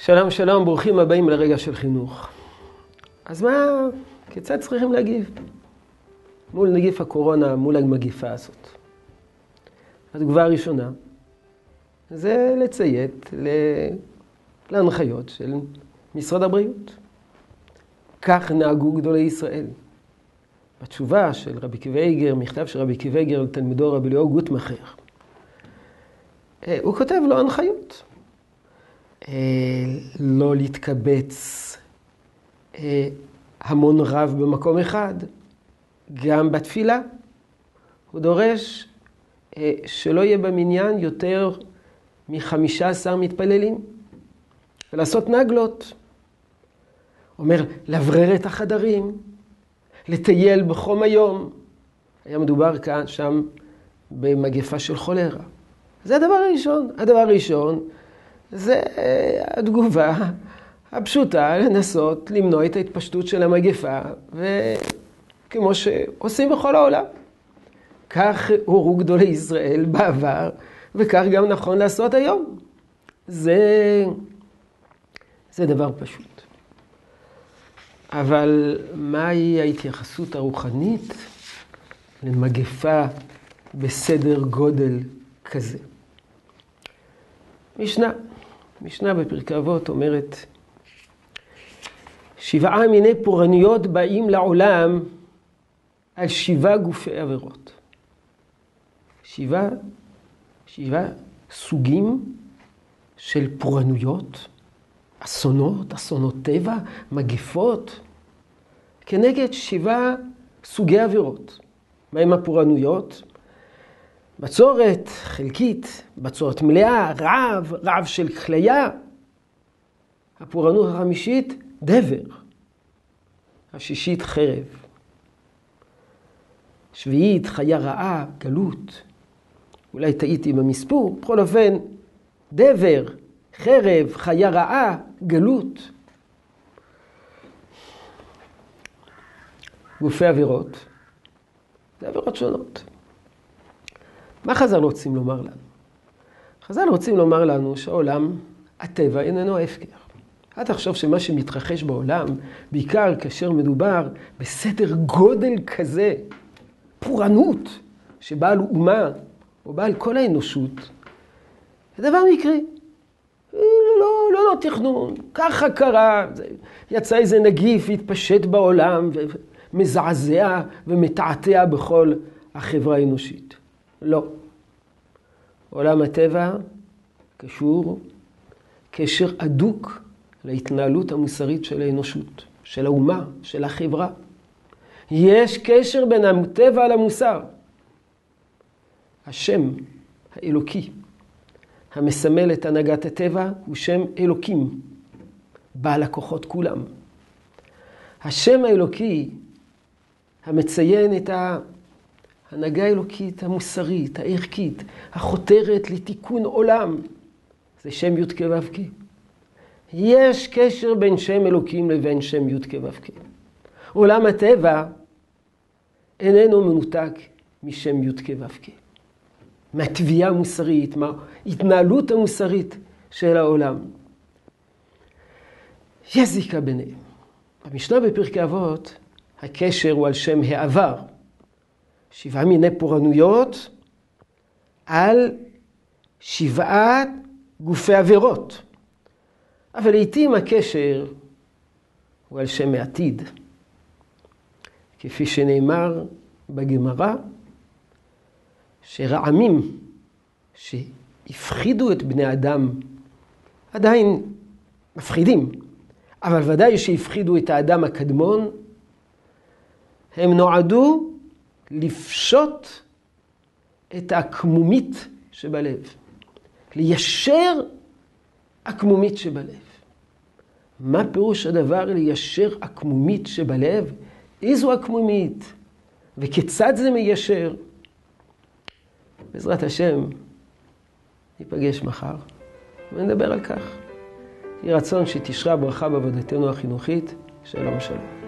שלום שלום, ברוכים הבאים לרגע של חינוך. אז מה, כיצד צריכים להגיב מול נגיף הקורונה, מול המגיפה הזאת? התגובה הראשונה זה לציית להנחיות של משרד הבריאות. כך נהגו גדולי ישראל. בתשובה של רבי קוויגר, מכתב של רבי קוויגר לתלמידו רבי ליאור גוטמכר, אה, הוא כותב לו הנחיות. אה, לא להתקבץ אה, המון רב במקום אחד, גם בתפילה. הוא דורש שלא יהיה במניין יותר מחמישה עשר מתפללים, ולעשות נגלות. אומר, לברר את החדרים, לטייל בחום היום. היה מדובר כאן, שם, במגפה של חולרה. זה הדבר הראשון. הדבר הראשון זה התגובה הפשוטה לנסות למנוע את ההתפשטות של המגפה, וכמו שעושים בכל העולם. כך הורו גדולי ישראל בעבר, וכך גם נכון לעשות היום. זה, זה דבר פשוט. אבל מהי ההתייחסות הרוחנית למגפה בסדר גודל כזה? משנה, משנה בפרקי אבות אומרת, שבעה מיני פורעניות באים לעולם על שבעה גופי עבירות. שבעה, שבעה סוגים של פורענויות, אסונות, אסונות טבע, מגפות, כנגד שבעה סוגי עבירות. מהם הפורענויות? בצורת חלקית, בצורת מלאה, רעב, רעב של כליה. הפורענות החמישית, דבר. השישית, חרב. שביעית, חיה רעה, גלות. אולי טעיתי במספור, בכל אופן, דבר, חרב, חיה רעה, גלות. גופי עבירות, זה עבירות שונות. מה חז"ל רוצים לומר לנו? חז"ל רוצים לומר לנו שהעולם, הטבע איננו הפקר. אל תחשוב שמה שמתרחש בעולם, בעיקר כאשר מדובר בסדר גודל כזה, פורענות, שבעל אומה, או בעל כל האנושות, זה דבר מקרי. לא, לא, לא תכנון, ככה קרה, יצא איזה נגיף, התפשט בעולם, ומזעזע ומתעתע בכל החברה האנושית. לא. עולם הטבע קשור קשר הדוק להתנהלות המוסרית של האנושות, של האומה, של החברה. יש קשר בין הטבע למוסר. השם האלוקי המסמל את הנהגת הטבע הוא שם אלוקים, בעל הכוחות כולם. השם האלוקי המציין את ההנהגה האלוקית המוסרית, הערכית, החותרת לתיקון עולם, זה שם י"ק ו"ק. יש קשר בין שם אלוקים לבין שם י"ק ו"ק. עולם הטבע איננו מנותק משם י"ק ו"ק. מהתביעה המוסרית, מההתנהלות המוסרית של העולם. יש זיקה ביניהם. במשנה בפרקי אבות, הקשר הוא על שם העבר. שבעה מיני פורענויות על שבעה גופי עבירות. אבל לעיתים הקשר הוא על שם העתיד. כפי שנאמר בגמרא, שרעמים שהפחידו את בני אדם עדיין מפחידים, אבל ודאי שהפחידו את האדם הקדמון, הם נועדו לפשוט את העקמומית שבלב, ליישר עקמומית שבלב. מה פירוש הדבר ליישר עקמומית שבלב? איזו עקמומית? וכיצד זה מיישר? בעזרת השם, ניפגש מחר ונדבר על כך. יהי רצון שתשרה ברכה בעבודתנו החינוכית. שלום שלום.